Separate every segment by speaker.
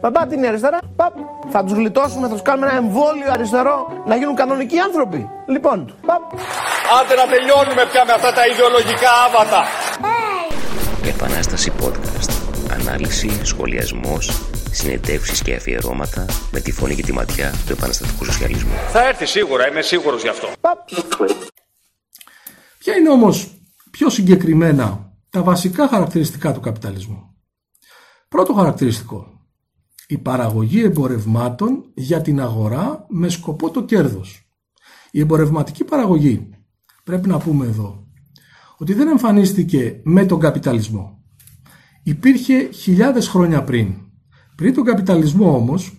Speaker 1: Παπά την αριστερά, παπ. Θα τους γλιτώσουμε, θα τους κάνουμε ένα εμβόλιο αριστερό να γίνουν κανονικοί άνθρωποι. Λοιπόν, παπ.
Speaker 2: Άντε να τελειώνουμε πια με αυτά τα ιδεολογικά άβατα.
Speaker 3: Επανάσταση podcast. Ανάλυση, σχολιασμός, συνεντεύξεις και αφιερώματα με τη φωνή και τη ματιά του επαναστατικού σοσιαλισμού.
Speaker 2: Θα έρθει σίγουρα, είμαι σίγουρος γι' αυτό.
Speaker 4: Ποια είναι όμως πιο συγκεκριμένα τα βασικά χαρακτηριστικά του καπιταλισμού; Πρώτο χαρακτηριστικό. Η παραγωγή εμπορευμάτων για την αγορά με σκοπό το κέρδος. Η εμπορευματική παραγωγή, πρέπει να πούμε εδώ, ότι δεν εμφανίστηκε με τον καπιταλισμό. Υπήρχε χιλιάδες χρόνια πριν. Πριν τον καπιταλισμό όμως,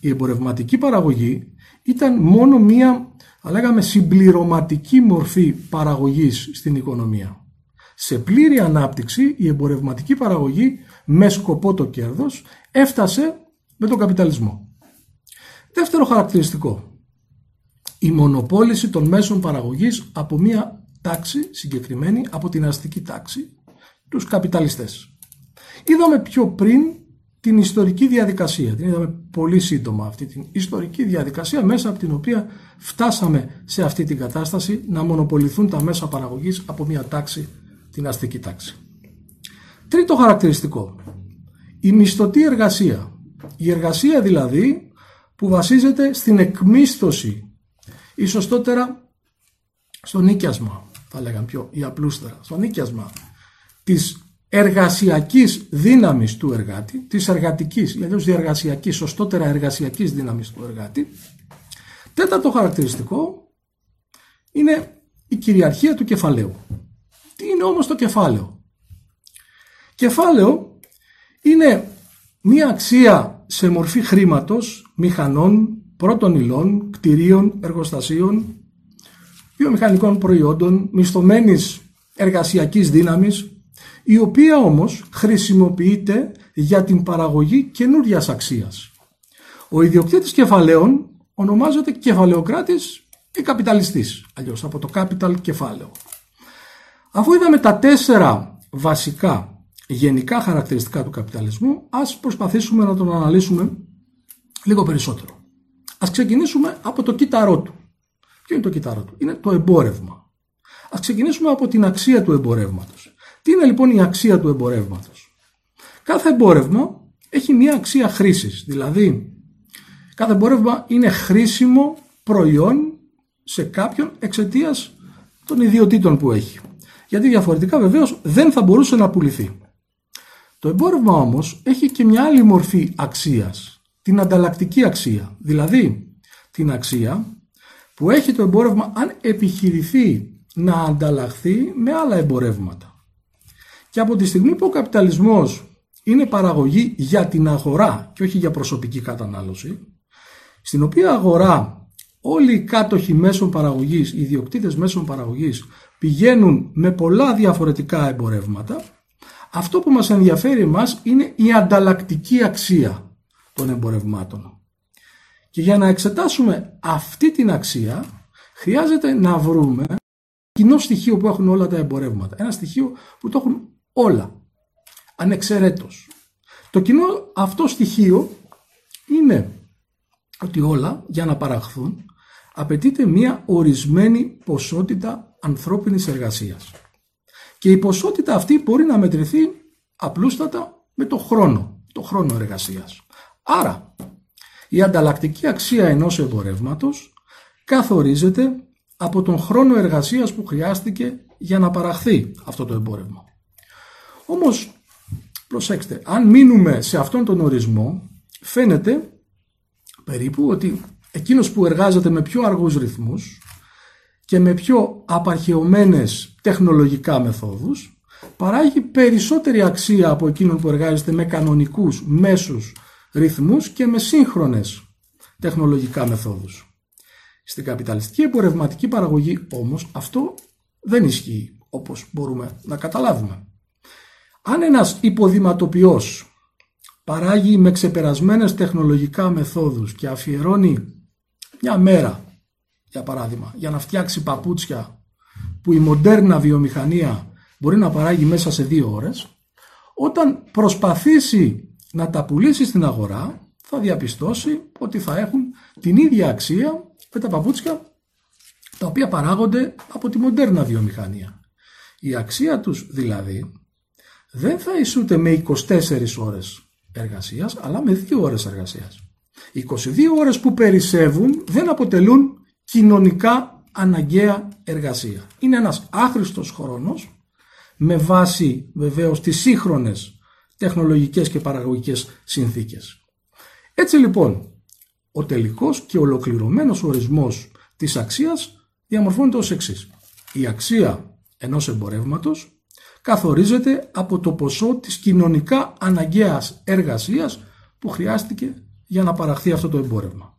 Speaker 4: η εμπορευματική παραγωγή ήταν μόνο μία, θα λέγαμε, συμπληρωματική μορφή παραγωγής στην οικονομία. Σε πλήρη ανάπτυξη η εμπορευματική παραγωγή με σκοπό το κέρδος έφτασε με τον καπιταλισμό. Δεύτερο χαρακτηριστικό. Η μονοπόληση των μέσων παραγωγής από μία τάξη συγκεκριμένη, από την αστική τάξη, τους καπιταλιστές. Είδαμε πιο πριν την ιστορική διαδικασία. Την είδαμε πολύ σύντομα αυτή την ιστορική διαδικασία μέσα από την οποία φτάσαμε σε αυτή την κατάσταση να μονοποληθούν τα μέσα παραγωγής από μια τάξη, την αστική τάξη. Τρίτο χαρακτηριστικό. Η μισθωτή εργασία. Η εργασία δηλαδή που βασίζεται στην εκμίσθωση ή σωστότερα στο νίκιασμα, θα λέγαμε πιο ή απλούστερα, στο νίκιασμα της εργασιακής δύναμης του εργάτη, της εργατικής ή αλλιώς διεργασιακής, σωστότερα εργασιακής δύναμης του εργάτη. Τέταρτο χαρακτηριστικό είναι η κυριαρχία του κεφαλαίου. Τι είναι όμως το κεφάλαιο; Κεφάλαιο είναι μία αξία σε μορφή χρήματος, μηχανών, πρώτων υλών, κτηρίων, εργοστασίων, βιομηχανικών προϊόντων, μισθωμένης εργασιακής δύναμης, η οποία όμως χρησιμοποιείται για την παραγωγή καινούριας αξίας. Ο ιδιοκτήτης κεφαλαίων ονομάζεται κεφαλαιοκράτης ή καπιταλιστής, αλλιώς από το capital κεφάλαιο. Αφού είδαμε τα τέσσερα βασικά γενικά χαρακτηριστικά του καπιταλισμού, ας προσπαθήσουμε να τον αναλύσουμε λίγο περισσότερο. Ας ξεκινήσουμε από το κύτταρό του. Ποιο είναι το κύτταρό του; Είναι το εμπόρευμα. Ας ξεκινήσουμε από την αξία του εμπορεύματος. Τι είναι λοιπόν η αξία του εμπορεύματος; Κάθε εμπόρευμα έχει μία αξία χρήσης, δηλαδή κάθε εμπόρευμα είναι χρήσιμο προϊόν σε κάποιον εξαιτίας των ιδιωτήτων που έχει. Γιατί διαφορετικά βεβαίως δεν θα μπορούσε να πουληθεί. Το εμπόρευμα όμως έχει και μια άλλη μορφή αξίας, την ανταλλακτική αξία, δηλαδή την αξία που έχει το εμπόρευμα αν επιχειρηθεί να ανταλλαχθεί με άλλα εμπορεύματα. Και από τη στιγμή που ο καπιταλισμός είναι παραγωγή για την αγορά και όχι για προσωπική κατανάλωση, στην οποία αγορά όλοι οι κάτοχοι μέσων παραγωγής, οι ιδιοκτήτες μέσων παραγωγής πηγαίνουν με πολλά διαφορετικά εμπορεύματα, αυτό που μας ενδιαφέρει μας είναι η ανταλλακτική αξία των εμπορευμάτων. Και για να εξετάσουμε αυτή την αξία χρειάζεται να βρούμε κοινό στοιχείο που έχουν όλα τα εμπορεύματα. Ένα στοιχείο που το έχουν όλα. Ανεξαιρέτως. Το κοινό αυτό στοιχείο είναι ότι όλα για να παραχθούν απαιτείται μία ορισμένη ποσότητα ανθρώπινης εργασίας. Και η ποσότητα αυτή μπορεί να μετρηθεί απλούστατα με το χρόνο, το χρόνο εργασίας. Άρα, η ανταλλακτική αξία ενός εμπορεύματος καθορίζεται από τον χρόνο εργασίας που χρειάστηκε για να παραχθεί αυτό το εμπόρευμα. Όμως, προσέξτε, αν μείνουμε σε αυτόν τον ορισμό, φαίνεται περίπου ότι εκείνος που εργάζεται με πιο αργούς ρυθμούς και με πιο απαρχαιωμένες τεχνολογικά μεθόδους παράγει περισσότερη αξία από εκείνον που εργάζεται με κανονικούς μέσους ρυθμούς και με σύγχρονες τεχνολογικά μεθόδους. Στην καπιταλιστική εμπορευματική παραγωγή όμως αυτό δεν ισχύει όπως μπορούμε να καταλάβουμε. Αν ένας υποδηματοποιός παράγει με ξεπερασμένες τεχνολογικά μεθόδους και αφιερώνει μια μέρα για παράδειγμα, για να φτιάξει παπούτσια που η μοντέρνα βιομηχανία μπορεί να παράγει μέσα σε δύο ώρες, όταν προσπαθήσει να τα πουλήσει στην αγορά θα διαπιστώσει ότι θα έχουν την ίδια αξία με τα παπούτσια τα οποία παράγονται από τη μοντέρνα βιομηχανία. Η αξία τους δηλαδή δεν θα ισούται με 24 ώρες εργασίας αλλά με 2 ώρες εργασίας. 22 ώρες που περισσεύουν δεν αποτελούν κοινωνικά αναγκαία εργασία. Είναι ένας άχρηστος χρόνος με βάση βεβαίως τις σύγχρονες τεχνολογικές και παραγωγικές συνθήκες. Έτσι λοιπόν, ο τελικός και ολοκληρωμένος ορισμός της αξίας διαμορφώνεται ως εξής. Η αξία ενός εμπορεύματος καθορίζεται από το ποσό της κοινωνικά αναγκαίας εργασίας που χρειάστηκε για να παραχθεί αυτό το εμπόρευμα.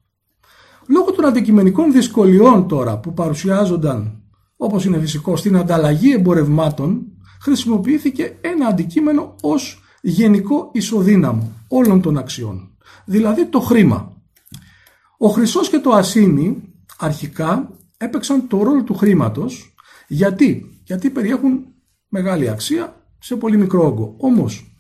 Speaker 4: Λόγω των αντικειμενικών δυσκολιών τώρα που παρουσιάζονταν όπως είναι φυσικό στην ανταλλαγή εμπορευμάτων χρησιμοποιήθηκε ένα αντικείμενο ως γενικό ισοδύναμο όλων των αξιών, δηλαδή το χρήμα. Ο χρυσός και το ασίνι αρχικά έπαιξαν το ρόλο του χρήματος γιατί, γιατί περιέχουν μεγάλη αξία σε πολύ μικρό όγκο. Όμως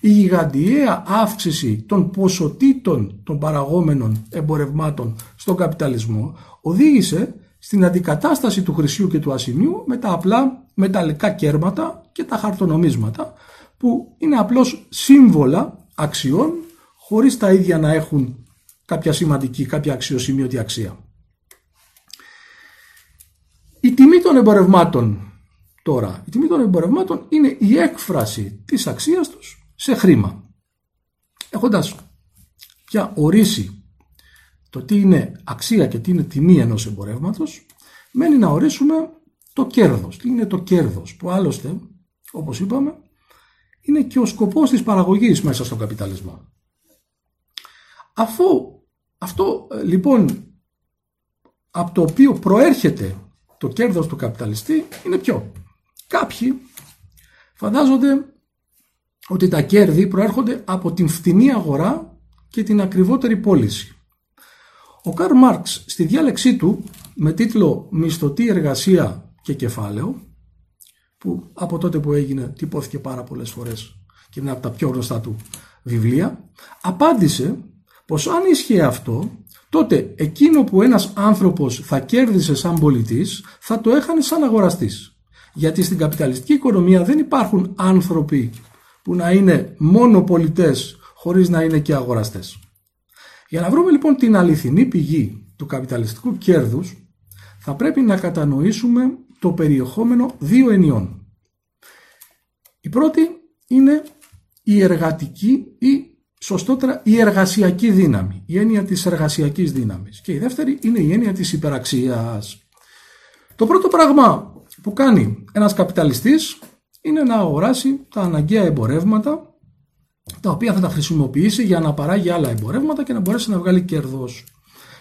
Speaker 4: η γιγαντιαία αύξηση των ποσοτήτων των παραγόμενων εμπορευμάτων στον καπιταλισμό οδήγησε στην αντικατάσταση του χρυσιού και του ασημιού με τα απλά μεταλλικά κέρματα και τα χαρτονομίσματα που είναι απλώς σύμβολα αξιών χωρίς τα ίδια να έχουν κάποια σημαντική, κάποια αξιοσημείωτη αξία. Η τιμή των εμπορευμάτων τώρα, η τιμή των εμπορευμάτων είναι η έκφραση της αξίας τους σε χρήμα. Έχοντας πια ορίσει το τι είναι αξία και τι είναι τιμή ενός εμπορεύματος, μένει να ορίσουμε το κέρδος. Τι είναι το κέρδος που άλλωστε, όπως είπαμε, είναι και ο σκοπός της παραγωγής μέσα στον καπιταλισμό. Αφού αυτό ε, λοιπόν από το οποίο προέρχεται το κέρδος του καπιταλιστή είναι ποιο; Κάποιοι φαντάζονται ότι τα κέρδη προέρχονται από την φθηνή αγορά και την ακριβότερη πώληση. Ο Καρ Μάρξ στη διάλεξή του με τίτλο «Μισθωτή εργασία και κεφάλαιο» που από τότε που έγινε τυπώθηκε πάρα πολλές φορές και είναι από τα πιο γνωστά του βιβλία απάντησε πως αν ίσχυε αυτό τότε εκείνο που ένας άνθρωπος θα κέρδισε σαν πολιτής θα το έχανε σαν αγοραστής. Γιατί στην καπιταλιστική οικονομία δεν υπάρχουν άνθρωποι που να είναι μόνο πολιτές χωρίς να είναι και αγοραστές. Για να βρούμε λοιπόν την αληθινή πηγή του καπιταλιστικού κέρδους θα πρέπει να κατανοήσουμε το περιεχόμενο δύο ενιών. Η πρώτη είναι η εργατική ή σωστότερα η εργασιακή δύναμη, η έννοια της εργασιακής δύναμης και η δεύτερη είναι η έννοια της υπεραξίας. Το πρώτο πράγμα που κάνει ένας καπιταλιστής είναι να αγοράσει τα αναγκαία εμπορεύματα τα οποία θα τα χρησιμοποιήσει για να παράγει άλλα εμπορεύματα και να μπορέσει να βγάλει κέρδος.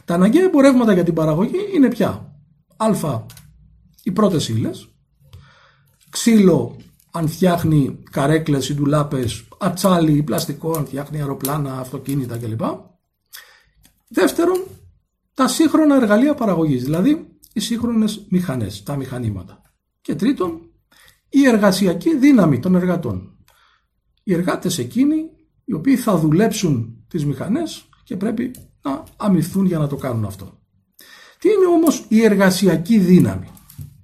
Speaker 4: Τα αναγκαία εμπορεύματα για την παραγωγή είναι πια α. Οι πρώτες ύλες, ξύλο αν φτιάχνει καρέκλες ή ντουλάπες, ατσάλι ή πλαστικό αν φτιάχνει αεροπλάνα, αυτοκίνητα κλπ. Δεύτερον, τα σύγχρονα εργαλεία παραγωγής, δηλαδή οι σύγχρονες μηχανές, τα μηχανήματα. Και τρίτον, η εργασιακή δύναμη των εργατών. Οι εργάτες εκείνοι οι οποίοι θα δουλέψουν τις μηχανές και πρέπει να αμυθούν για να το κάνουν αυτό. Τι είναι όμως η εργασιακή δύναμη;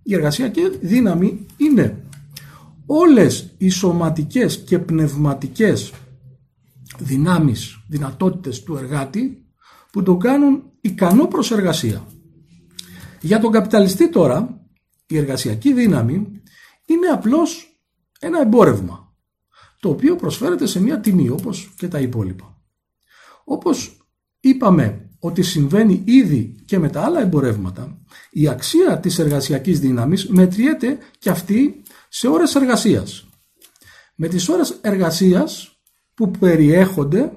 Speaker 4: Η εργασιακή δύναμη είναι όλες οι σωματικές και πνευματικές δυνάμεις, δυνατότητες του εργάτη που τον κάνουν ικανό προς εργασία. Για τον καπιταλιστή τώρα η εργασιακή δύναμη είναι απλώς ένα εμπόρευμα το οποίο προσφέρεται σε μια τιμή όπως και τα υπόλοιπα. Όπως είπαμε ότι συμβαίνει ήδη και με τα άλλα εμπορεύματα, η αξία της εργασιακής δύναμης μετριέται και αυτή σε ώρες εργασίας. Με τις ώρες εργασίας που περιέχονται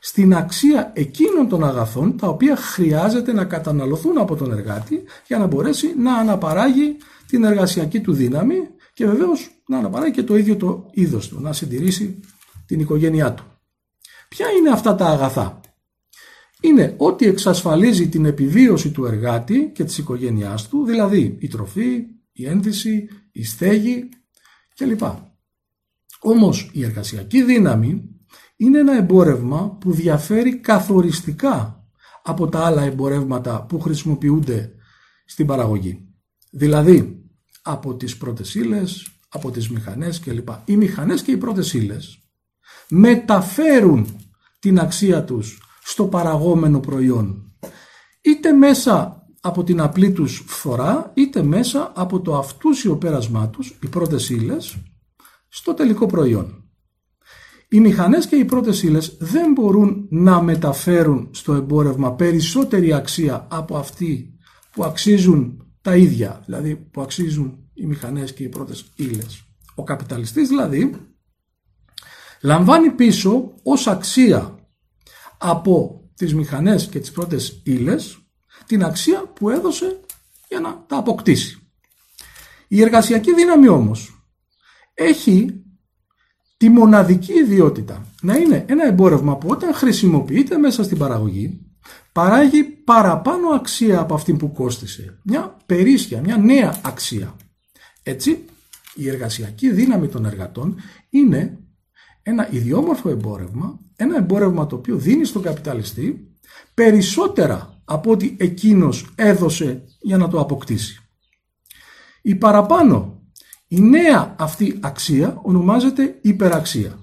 Speaker 4: στην αξία εκείνων των αγαθών τα οποία χρειάζεται να καταναλωθούν από τον εργάτη για να μπορέσει να αναπαράγει την εργασιακή του δύναμη και βεβαίως να αναπαράγει και το ίδιο το είδος του, να συντηρήσει την οικογένειά του. Ποια είναι αυτά τα αγαθά; Είναι ό,τι εξασφαλίζει την επιβίωση του εργάτη και της οικογένειάς του, δηλαδή η τροφή, η ένδυση, η στέγη κλπ. Όμως η εργασιακή δύναμη είναι ένα εμπόρευμα που διαφέρει καθοριστικά από τα άλλα εμπορεύματα που χρησιμοποιούνται στην παραγωγή. Δηλαδή από τις πρώτες ύλες, από τις μηχανές κλπ. Οι μηχανές και οι πρώτες ύλες μεταφέρουν την αξία τους στο παραγόμενο προϊόν. Είτε μέσα από την απλή τους φθορά, είτε μέσα από το αυτούσιο πέρασμά τους, οι πρώτες ύλες, στο τελικό προϊόν. Οι μηχανές και οι πρώτες ύλες δεν μπορούν να μεταφέρουν στο εμπόρευμα περισσότερη αξία από αυτή που αξίζουν τα ίδια, δηλαδή που αξίζουν οι μηχανές και οι πρώτες ύλες. Ο καπιταλιστής δηλαδή λαμβάνει πίσω ως αξία από τις μηχανές και τις πρώτες ύλες την αξία που έδωσε για να τα αποκτήσει. Η εργασιακή δύναμη όμως έχει τη μοναδική ιδιότητα να είναι ένα εμπόρευμα που όταν χρησιμοποιείται μέσα στην παραγωγή παράγει παραπάνω αξία από αυτή που κόστησε. Μια περίσσια, μια νέα αξία. Έτσι, η εργασιακή δύναμη των εργατών είναι ένα ιδιόμορφο εμπόρευμα, ένα εμπόρευμα το οποίο δίνει στον καπιταλιστή περισσότερα από ό,τι εκείνος έδωσε για να το αποκτήσει. Η παραπάνω, η νέα αυτή αξία ονομάζεται υπεραξία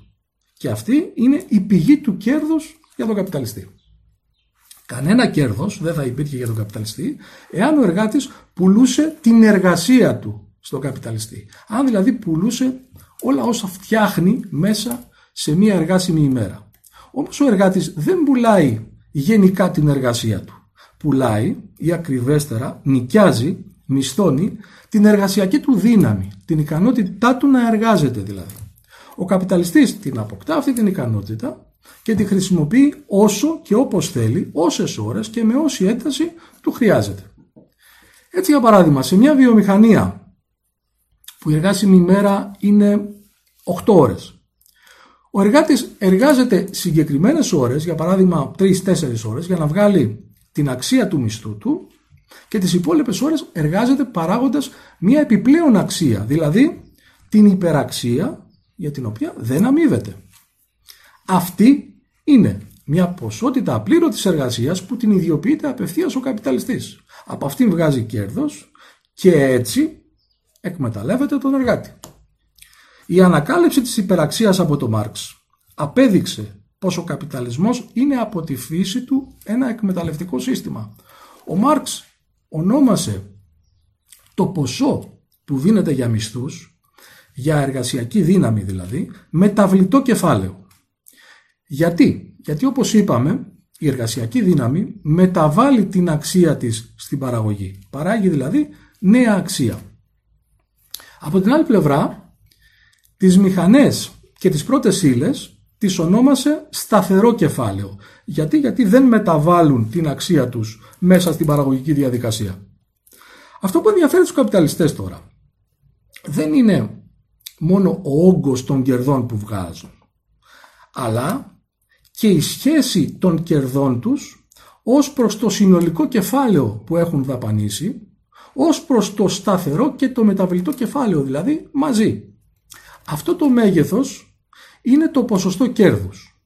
Speaker 4: και αυτή είναι η πηγή του κέρδους για τον καπιταλιστή. Κανένα κέρδος δεν θα υπήρχε για τον καπιταλιστή εάν ο εργάτης πουλούσε την εργασία του στον καπιταλιστή. Αν δηλαδή πουλούσε όλα όσα φτιάχνει μέσα σε μία εργάσιμη ημέρα. Όμως ο εργάτης δεν πουλάει γενικά την εργασία του. Πουλάει ή ακριβέστερα νοικιάζει, μισθώνει την εργασιακή του δύναμη, την ικανότητά του να εργάζεται δηλαδή. Ο καπιταλιστής την αποκτά αυτή την ικανότητα και τη χρησιμοποιεί όσο και όπως θέλει, όσες ώρες και με όση ένταση του χρειάζεται. Έτσι για παράδειγμα, σε μια βιομηχανία που η εργάσιμη ημέρα είναι 8 ώρες ο εργάτης εργάζεται συγκεκριμένες ώρες, για παράδειγμα 3-4 ώρες, για να βγάλει την αξία του μισθού του και τις υπόλοιπες ώρες εργάζεται παράγοντας μια επιπλέον αξία, δηλαδή την υπεραξία για την οποία δεν αμείβεται. Αυτή είναι μια ποσότητα απλήρωτης εργασίας που την ιδιοποιείται απευθείας ο καπιταλιστής. Από αυτήν βγάζει κέρδος και έτσι εκμεταλλεύεται τον εργάτη. Η ανακάλυψη της υπεραξίας από τον Μάρξ απέδειξε πως ο καπιταλισμός είναι από τη φύση του ένα εκμεταλλευτικό σύστημα. Ο Μάρξ ονόμασε το ποσό που δίνεται για μισθούς, για εργασιακή δύναμη δηλαδή, μεταβλητό κεφάλαιο. Γιατί, γιατί όπως είπαμε η εργασιακή δύναμη μεταβάλλει την αξία της στην παραγωγή. Παράγει δηλαδή νέα αξία. Από την άλλη πλευρά Τις μηχανές και τις πρώτες ύλες τις ονόμασε σταθερό κεφάλαιο. Γιατί, γιατί δεν μεταβάλλουν την αξία τους μέσα στην παραγωγική διαδικασία. Αυτό που ενδιαφέρει τους καπιταλιστές τώρα δεν είναι μόνο ο όγκος των κερδών που βγάζουν, αλλά και η σχέση των κερδών τους ως προς το συνολικό κεφάλαιο που έχουν δαπανίσει, ως προς το σταθερό και το μεταβλητό κεφάλαιο, δηλαδή μαζί. Αυτό το μέγεθος είναι το ποσοστό κέρδους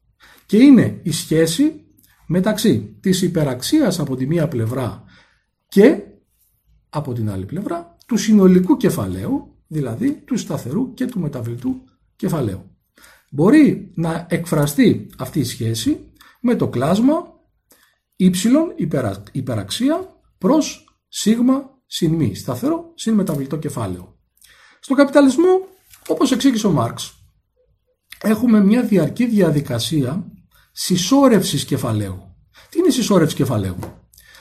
Speaker 4: και είναι η σχέση μεταξύ της υπεραξίας από τη μία πλευρά και από την άλλη πλευρά του συνολικού κεφαλαίου, δηλαδή του σταθερού και του μεταβλητού κεφαλαίου. Μπορεί να εκφραστεί αυτή η σχέση με το κλάσμα y υπεραξία προς σίγμα συν μη, σταθερό συν μεταβλητό κεφάλαιο. Στο καπιταλισμό όπως εξήγησε ο Μάρξ, έχουμε μια διαρκή διαδικασία συσσόρευσης κεφαλαίου. Τι είναι η συσσόρευση κεφαλαίου;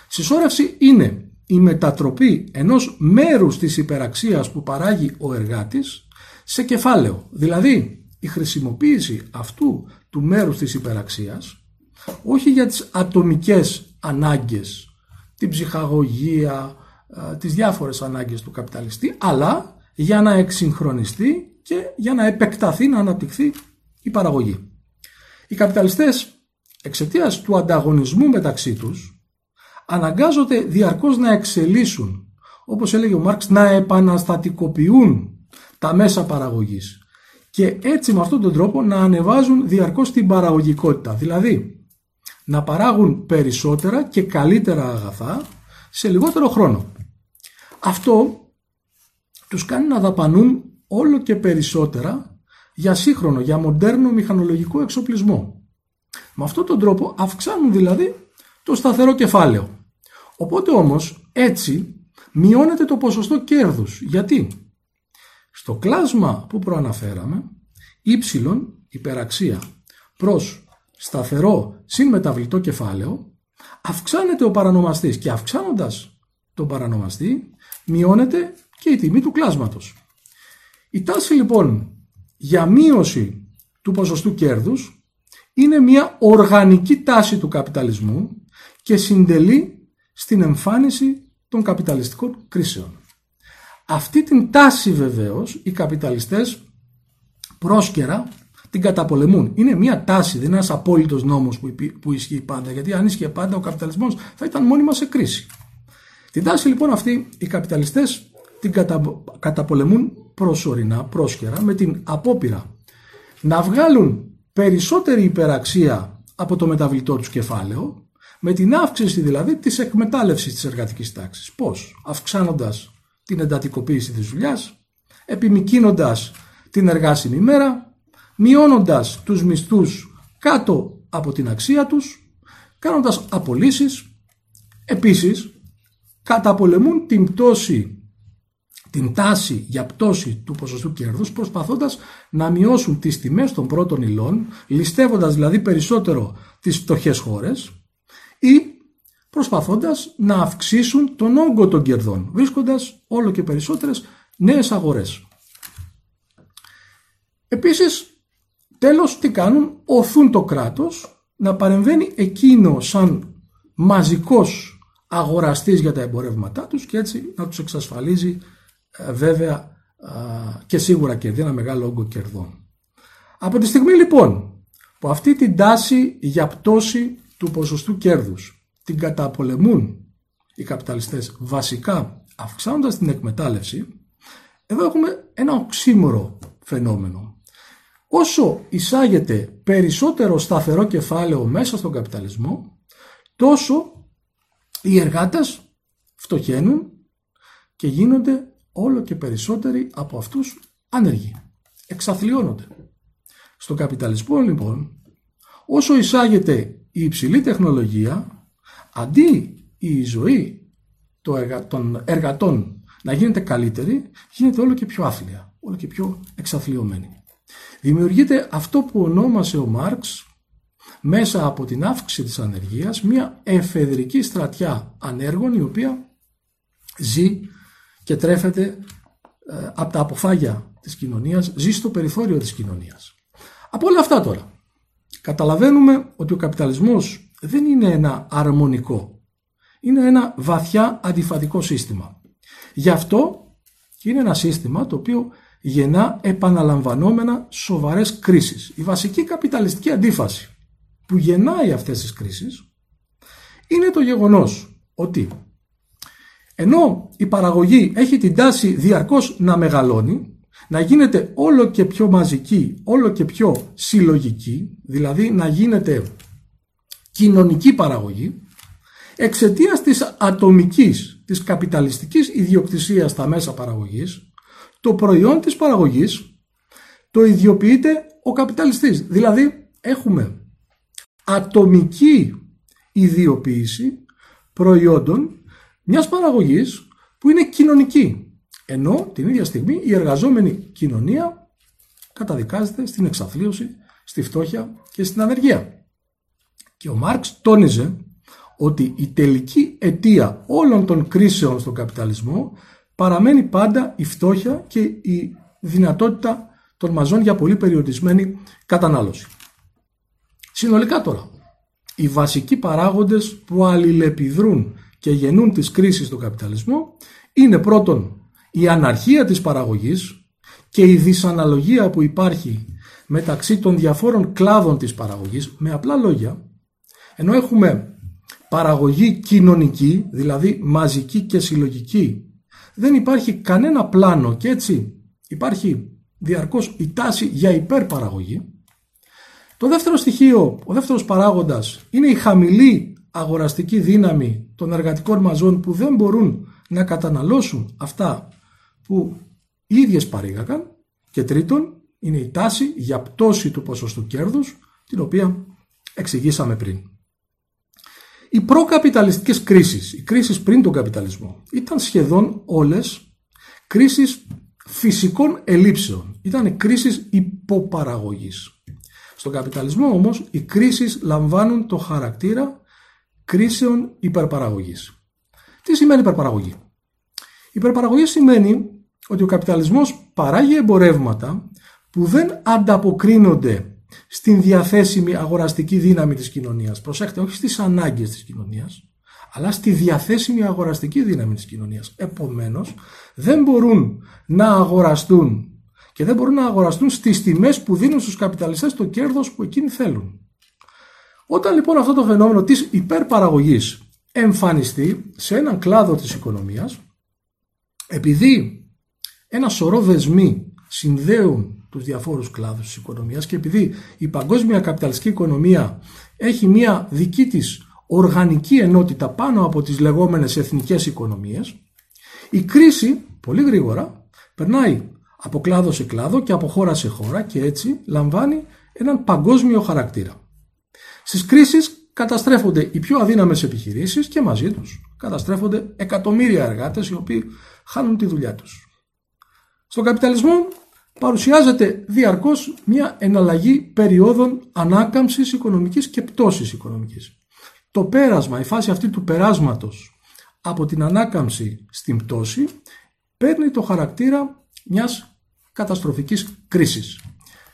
Speaker 4: Συσσόρευση είναι η μετατροπή ενός μέρους της υπεραξίας που παράγει ο εργάτης σε κεφάλαιο. Δηλαδή η χρησιμοποίηση αυτού του μέρους της υπεραξίας όχι για τις ατομικές ανάγκες, την ψυχαγωγία, τις διάφορες ανάγκες του καπιταλιστή, αλλά για να εξυγχρονιστεί και για να επεκταθεί, να αναπτυχθεί η παραγωγή. Οι καπιταλιστές εξαιτίας του ανταγωνισμού μεταξύ τους αναγκάζονται διαρκώς να εξελίσσουν, όπως έλεγε ο Μάρξ, να επαναστατικοποιούν τα μέσα παραγωγής και έτσι με αυτόν τον τρόπο να ανεβάζουν διαρκώς την παραγωγικότητα. Δηλαδή να παράγουν περισσότερα και καλύτερα αγαθά σε λιγότερο χρόνο. Αυτό τους κάνει να δαπανούν όλο και περισσότερα για σύγχρονο, για μοντέρνο μηχανολογικό εξοπλισμό. Με αυτόν τον τρόπο αυξάνουν δηλαδή το σταθερό κεφάλαιο. Οπότε όμως έτσι μειώνεται το ποσοστό κέρδους. Γιατί; Στο κλάσμα που προαναφέραμε ύψιλον υπεραξία προς σταθερό συν μεταβλητό κεφάλαιο αυξάνεται ο παρανομαστής και αυξάνοντας τον παρανομαστή μειώνεται και η τιμή του κλάσματος. Η τάση λοιπόν για μείωση του ποσοστού κέρδους είναι μια οργανική τάση του καπιταλισμού και συντελεί στην εμφάνιση των καπιταλιστικών κρίσεων. Αυτή την τάση βεβαίως οι καπιταλιστές πρόσκαιρα την καταπολεμούν. Είναι μια τάση, δεν είναι ένας απόλυτος νόμος που ισχύει πάντα, γιατί αν ίσχυε πάντα ο καπιταλισμός θα ήταν μόνιμα σε κρίση. Την τάση λοιπόν αυτή οι καπιταλιστές την καταπολεμούν προσωρινά, πρόσκαιρα, με την απόπειρα να βγάλουν περισσότερη υπεραξία από το μεταβλητό τους κεφάλαιο, με την αύξηση δηλαδή της εκμετάλλευσης της εργατικής τάξης. Πώς; Αυξάνοντας την εντατικοποίηση της δουλειάς, επιμικίνοντας την εργάσιμη ημέρα, μειώνοντας τους μισθούς κάτω από την αξία τους, κάνοντας απολύσεις, επίσης καταπολεμούν την πτώση την τάση για πτώση του ποσοστού κέρδους προσπαθώντας να μειώσουν τις τιμές των πρώτων υλών, ληστεύοντας δηλαδή περισσότερο τις φτωχές χώρες ή προσπαθώντας να αυξήσουν τον όγκο των κερδών, βρίσκοντας όλο και περισσότερες νέες αγορές. Επίσης, τέλος τι κάνουν, οθούν το κράτος να παρεμβαίνει εκείνο σαν μαζικός αγοραστής για τα εμπορεύματά τους και έτσι να τους εξασφαλίζει ε, βέβαια και σίγουρα κερδί ένα μεγάλο όγκο κερδών. Από τη στιγμή λοιπόν που αυτή την τάση για πτώση του ποσοστού κέρδους την καταπολεμούν οι καπιταλιστές βασικά αυξάνοντας την εκμετάλλευση, εδώ έχουμε ένα οξύμορο φαινόμενο. Όσο εισάγεται περισσότερο σταθερό κεφάλαιο μέσα στον καπιταλισμό, τόσο οι εργάτες φτωχαίνουν και γίνονται όλο και περισσότεροι από αυτούς άνεργοι. Εξαθλιώνονται. Στον καπιταλισμό λοιπόν, όσο εισάγεται η υψηλή τεχνολογία, αντί η ζωή των εργατών να γίνεται καλύτερη, γίνεται όλο και πιο άθλια, όλο και πιο εξαθλιωμένη. Δημιουργείται αυτό που ονόμασε ο Μάρξ μέσα από την αύξηση της ανεργίας μια εφεδρική στρατιά ανέργων η οποία ζει και τρέφεται ε, από τα αποφάγια της κοινωνίας, ζει στο περιθώριο της κοινωνίας. Από όλα αυτά τώρα, καταλαβαίνουμε ότι ο καπιταλισμός δεν είναι ένα αρμονικό, είναι ένα βαθιά αντιφατικό σύστημα. Γι' αυτό είναι ένα σύστημα το οποίο γεννά επαναλαμβανόμενα σοβαρές κρίσεις. Η βασική καπιταλιστική αντίφαση που γεννάει αυτές τις κρίσεις είναι το γεγονός ότι ενώ η παραγωγή έχει την τάση διαρκώς να μεγαλώνει, να γίνεται όλο και πιο μαζική, όλο και πιο συλλογική, δηλαδή να γίνεται κοινωνική παραγωγή, εξαιτίας της ατομικής, της καπιταλιστικής ιδιοκτησίας στα μέσα παραγωγής, το προϊόν της παραγωγής το ιδιοποιείται ο καπιταλιστής. Δηλαδή έχουμε ατομική ιδιοποίηση προϊόντων μιας παραγωγής που είναι κοινωνική. Ενώ την ίδια στιγμή η εργαζόμενη κοινωνία καταδικάζεται στην εξαθλίωση, στη φτώχεια και στην ανεργία. Και ο Μάρξ τόνιζε ότι η τελική αιτία όλων των κρίσεων στον καπιταλισμό παραμένει πάντα η φτώχεια και η δυνατότητα των μαζών για πολύ περιορισμένη κατανάλωση. Συνολικά τώρα, οι βασικοί παράγοντες που αλληλεπιδρούν και γεννούν τις κρίσεις στον καπιταλισμό είναι πρώτον η αναρχία της παραγωγής και η δυσαναλογία που υπάρχει μεταξύ των διαφόρων κλάδων της παραγωγής με απλά λόγια ενώ έχουμε παραγωγή κοινωνική δηλαδή μαζική και συλλογική δεν υπάρχει κανένα πλάνο και έτσι υπάρχει διαρκώς η τάση για υπερπαραγωγή. Το δεύτερο στοιχείο, ο δεύτερος παράγοντας είναι η χαμηλή αγοραστική δύναμη των εργατικών μαζών που δεν μπορούν να καταναλώσουν αυτά που οι ίδιες παρήγαγαν. Και τρίτον, είναι η τάση για πτώση του ποσοστού κέρδους, την οποία εξηγήσαμε πριν. Οι προκαπιταλιστικές κρίσεις, οι κρίσεις πριν τον καπιταλισμό, ήταν σχεδόν όλες κρίσεις φυσικών ελλείψεων. Ήταν κρίσεις υποπαραγωγής. Στον καπιταλισμό όμως οι κρίσεις λαμβάνουν το χαρακτήρα κρίσεων υπερπαραγωγής. Τι σημαίνει υπερπαραγωγή; Υπερπαραγωγή σημαίνει ότι ο καπιταλισμός παράγει εμπορεύματα που δεν ανταποκρίνονται στην διαθέσιμη αγοραστική δύναμη της κοινωνίας. Προσέξτε, όχι στις ανάγκες της κοινωνίας, αλλά στη διαθέσιμη αγοραστική δύναμη της κοινωνίας. Επομένως, δεν μπορούν να αγοραστούν και δεν μπορούν να αγοραστούν στις τιμές που δίνουν στους καπιταλιστές το κέρδος που εκείνοι θέλουν. Όταν λοιπόν αυτό το φαινόμενο της υπερπαραγωγής εμφανιστεί σε έναν κλάδο της οικονομίας, επειδή ένα σωρό δεσμοί συνδέουν τους διαφόρους κλάδους της οικονομίας και επειδή η παγκόσμια καπιταλιστική οικονομία έχει μια δική της οργανική ενότητα πάνω από τις λεγόμενες εθνικές οικονομίες, η κρίση πολύ γρήγορα περνάει από κλάδο σε κλάδο και από χώρα σε χώρα και έτσι λαμβάνει έναν παγκόσμιο χαρακτήρα. Στις κρίσεις καταστρέφονται οι πιο αδύναμες επιχειρήσεις και μαζί τους καταστρέφονται εκατομμύρια εργάτες οι οποίοι χάνουν τη δουλειά τους. Στον καπιταλισμό παρουσιάζεται διαρκώς μια εναλλαγή περιόδων ανάκαμψης οικονομικής και πτώσης οικονομικής. Το πέρασμα, η φάση αυτή του περάσματος από την ανάκαμψη στην πτώση παίρνει το χαρακτήρα μιας καταστροφικής κρίσης.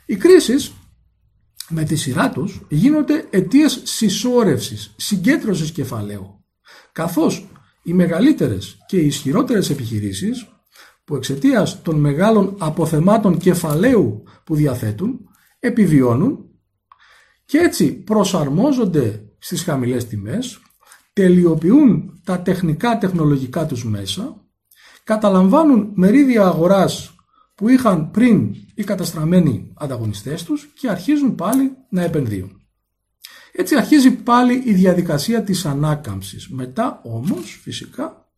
Speaker 4: Οι κρίσεις με τη σειρά τους γίνονται αιτίες συσσόρευσης, συγκέντρωσης κεφαλαίου, καθώς οι μεγαλύτερες και οι ισχυρότερες επιχειρήσεις που εξαιτίας των μεγάλων αποθεμάτων κεφαλαίου που διαθέτουν επιβιώνουν και έτσι προσαρμόζονται στις χαμηλές τιμές, τελειοποιούν τα τεχνικά τεχνολογικά τους μέσα, καταλαμβάνουν μερίδια αγοράς που είχαν πριν οι καταστραμμένοι ανταγωνιστές τους και αρχίζουν πάλι να επενδύουν. Έτσι αρχίζει πάλι η διαδικασία της ανάκαμψης. Μετά όμως φυσικά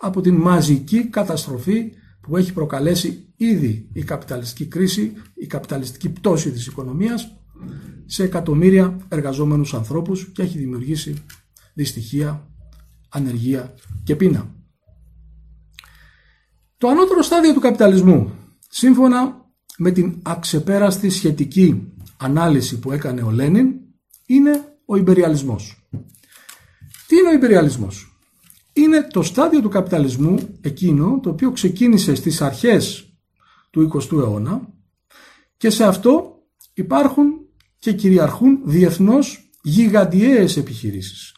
Speaker 4: από την μαζική καταστροφή που έχει προκαλέσει ήδη η καπιταλιστική κρίση, η καπιταλιστική πτώση της οικονομίας σε εκατομμύρια εργαζόμενους ανθρώπους και έχει δημιουργήσει δυστυχία, ανεργία και πείνα. Το ανώτερο στάδιο του καπιταλισμού, σύμφωνα με την αξεπέραστη σχετική ανάλυση που έκανε ο Λένιν, είναι ο υπεριαλισμός. Τι είναι ο υπεριαλισμός; Είναι το στάδιο του καπιταλισμού εκείνο το οποίο ξεκίνησε στις αρχές του 20ου αιώνα και σε αυτό υπάρχουν και κυριαρχούν διεθνώς γιγαντιαίες επιχειρήσεις.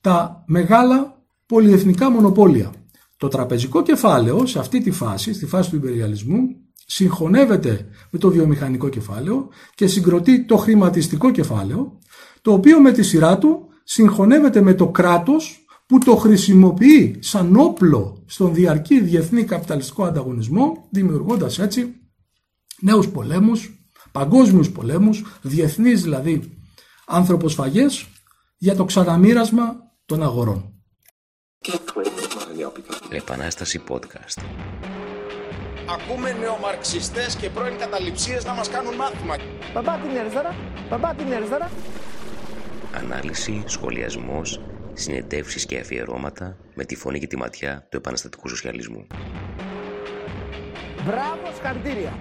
Speaker 4: Τα μεγάλα πολυεθνικά μονοπόλια. Το τραπεζικό κεφάλαιο σε αυτή τη φάση, στη φάση του υπεριαλισμού, συγχωνεύεται με το βιομηχανικό κεφάλαιο και συγκροτεί το χρηματιστικό κεφάλαιο, το οποίο με τη σειρά του συγχωνεύεται με το κράτος που το χρησιμοποιεί σαν όπλο στον διαρκή διεθνή καπιταλιστικό ανταγωνισμό, δημιουργώντας έτσι νέους πολέμους, παγκόσμιους πολέμους, διεθνείς δηλαδή ανθρωποσφαγές για το ξαναμοίρασμα των αγορών.
Speaker 3: Επανάσταση podcast.
Speaker 2: Ακούμε νεομαρξιστές και πρώην καταληψίες να μας κάνουν μάθημα.
Speaker 1: Παπά την αριστερά, παπά την αριστερά.
Speaker 3: Ανάλυση, σχολιασμός, συνεντεύξεις και αφιερώματα με τη φωνή και τη ματιά του επαναστατικού σοσιαλισμού.
Speaker 1: Μπράβο, συγχαρητήρια.